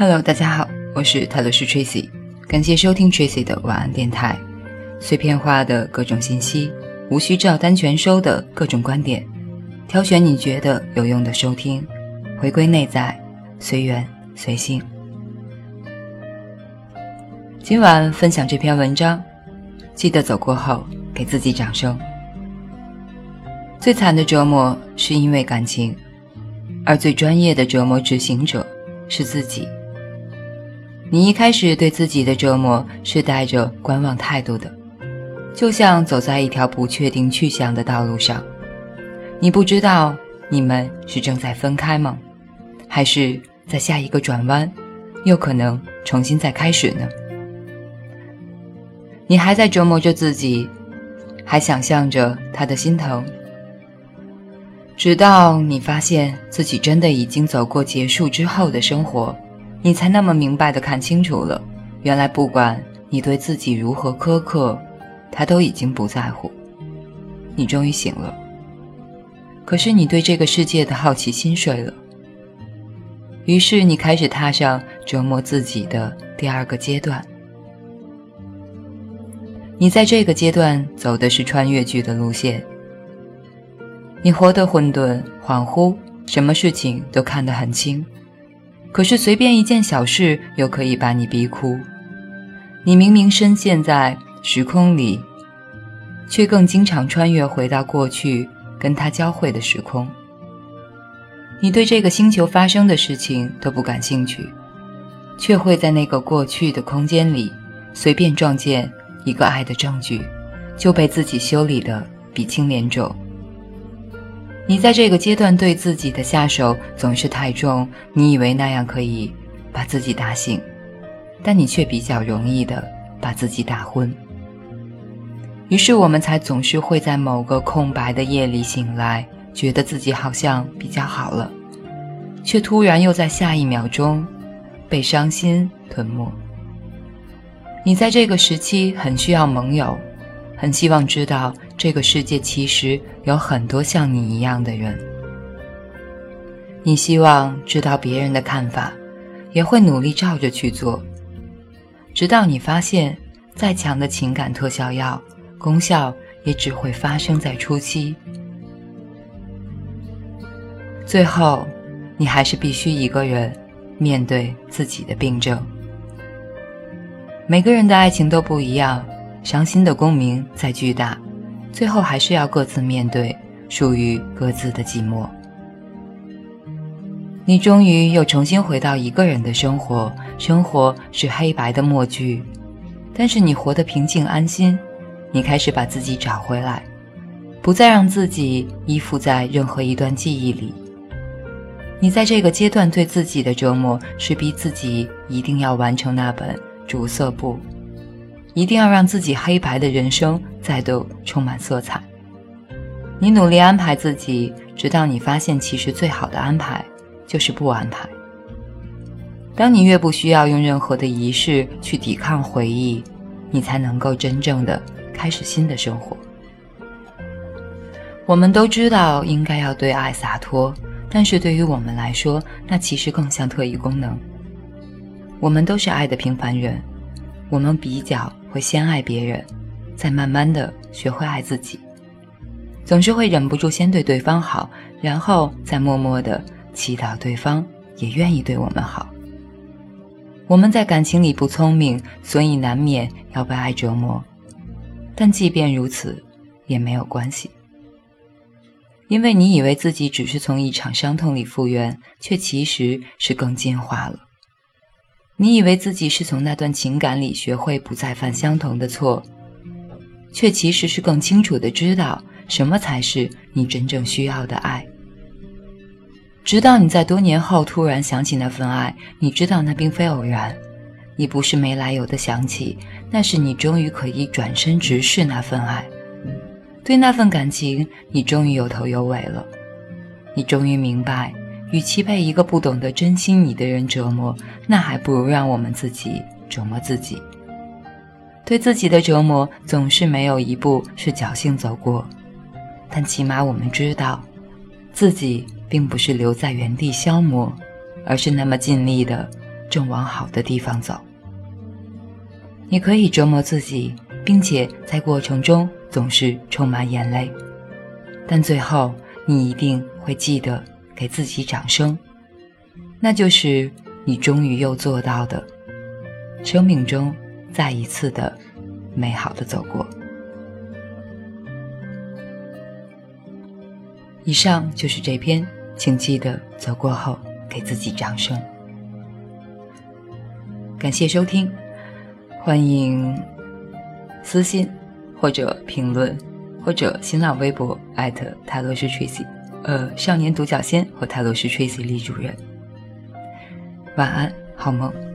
Hello，大家好，我是泰勒斯 Tracy，感谢收听 Tracy 的晚安电台。碎片化的各种信息，无需照单全收的各种观点，挑选你觉得有用的收听，回归内在，随缘随性。今晚分享这篇文章，记得走过后给自己掌声。最惨的折磨是因为感情，而最专业的折磨执行者是自己。你一开始对自己的折磨是带着观望态度的，就像走在一条不确定去向的道路上，你不知道你们是正在分开吗，还是在下一个转弯，又可能重新再开始呢？你还在折磨着自己，还想象着他的心疼。直到你发现自己真的已经走过结束之后的生活，你才那么明白的看清楚了，原来不管你对自己如何苛刻，他都已经不在乎。你终于醒了，可是你对这个世界的好奇心睡了。于是你开始踏上折磨自己的第二个阶段。你在这个阶段走的是穿越剧的路线。你活得混沌恍惚，什么事情都看得很清，可是随便一件小事又可以把你逼哭。你明明深陷在时空里，却更经常穿越回到过去跟他交汇的时空。你对这个星球发生的事情都不感兴趣，却会在那个过去的空间里随便撞见一个爱的证据，就被自己修理的鼻青脸肿。你在这个阶段对自己的下手总是太重，你以为那样可以把自己打醒，但你却比较容易的把自己打昏。于是我们才总是会在某个空白的夜里醒来，觉得自己好像比较好了，却突然又在下一秒钟被伤心吞没。你在这个时期很需要盟友。很希望知道，这个世界其实有很多像你一样的人。你希望知道别人的看法，也会努力照着去做，直到你发现，再强的情感特效药，功效也只会发生在初期。最后，你还是必须一个人面对自己的病症。每个人的爱情都不一样。伤心的共鸣再巨大，最后还是要各自面对属于各自的寂寞。你终于又重新回到一个人的生活，生活是黑白的默剧，但是你活得平静安心。你开始把自己找回来，不再让自己依附在任何一段记忆里。你在这个阶段对自己的折磨是逼自己一定要完成那本主色簿。一定要让自己黑白的人生再度充满色彩。你努力安排自己，直到你发现，其实最好的安排就是不安排。当你越不需要用任何的仪式去抵抗回忆，你才能够真正的开始新的生活。我们都知道应该要对爱洒脱，但是对于我们来说，那其实更像特异功能。我们都是爱的平凡人，我们比较。会先爱别人，再慢慢的学会爱自己。总是会忍不住先对对方好，然后再默默的祈祷对方也愿意对我们好。我们在感情里不聪明，所以难免要被爱折磨。但即便如此，也没有关系，因为你以为自己只是从一场伤痛里复原，却其实是更进化了。你以为自己是从那段情感里学会不再犯相同的错，却其实是更清楚的知道什么才是你真正需要的爱。直到你在多年后突然想起那份爱，你知道那并非偶然，你不是没来由的想起，那是你终于可以转身直视那份爱，对那份感情，你终于有头有尾了，你终于明白。与其被一个不懂得珍惜你的人折磨，那还不如让我们自己折磨自己。对自己的折磨总是没有一步是侥幸走过，但起码我们知道，自己并不是留在原地消磨，而是那么尽力的正往好的地方走。你可以折磨自己，并且在过程中总是充满眼泪，但最后你一定会记得给自己掌声，那就是你终于又做到的，生命中再一次的美好的走过。以上就是这篇，请记得走过后给自己掌声。感谢收听，欢迎私信或者评论，或者新浪微博艾特泰罗斯 Tracy，呃，少年独角仙和泰罗斯 Tracy 李主任。晚安，好梦。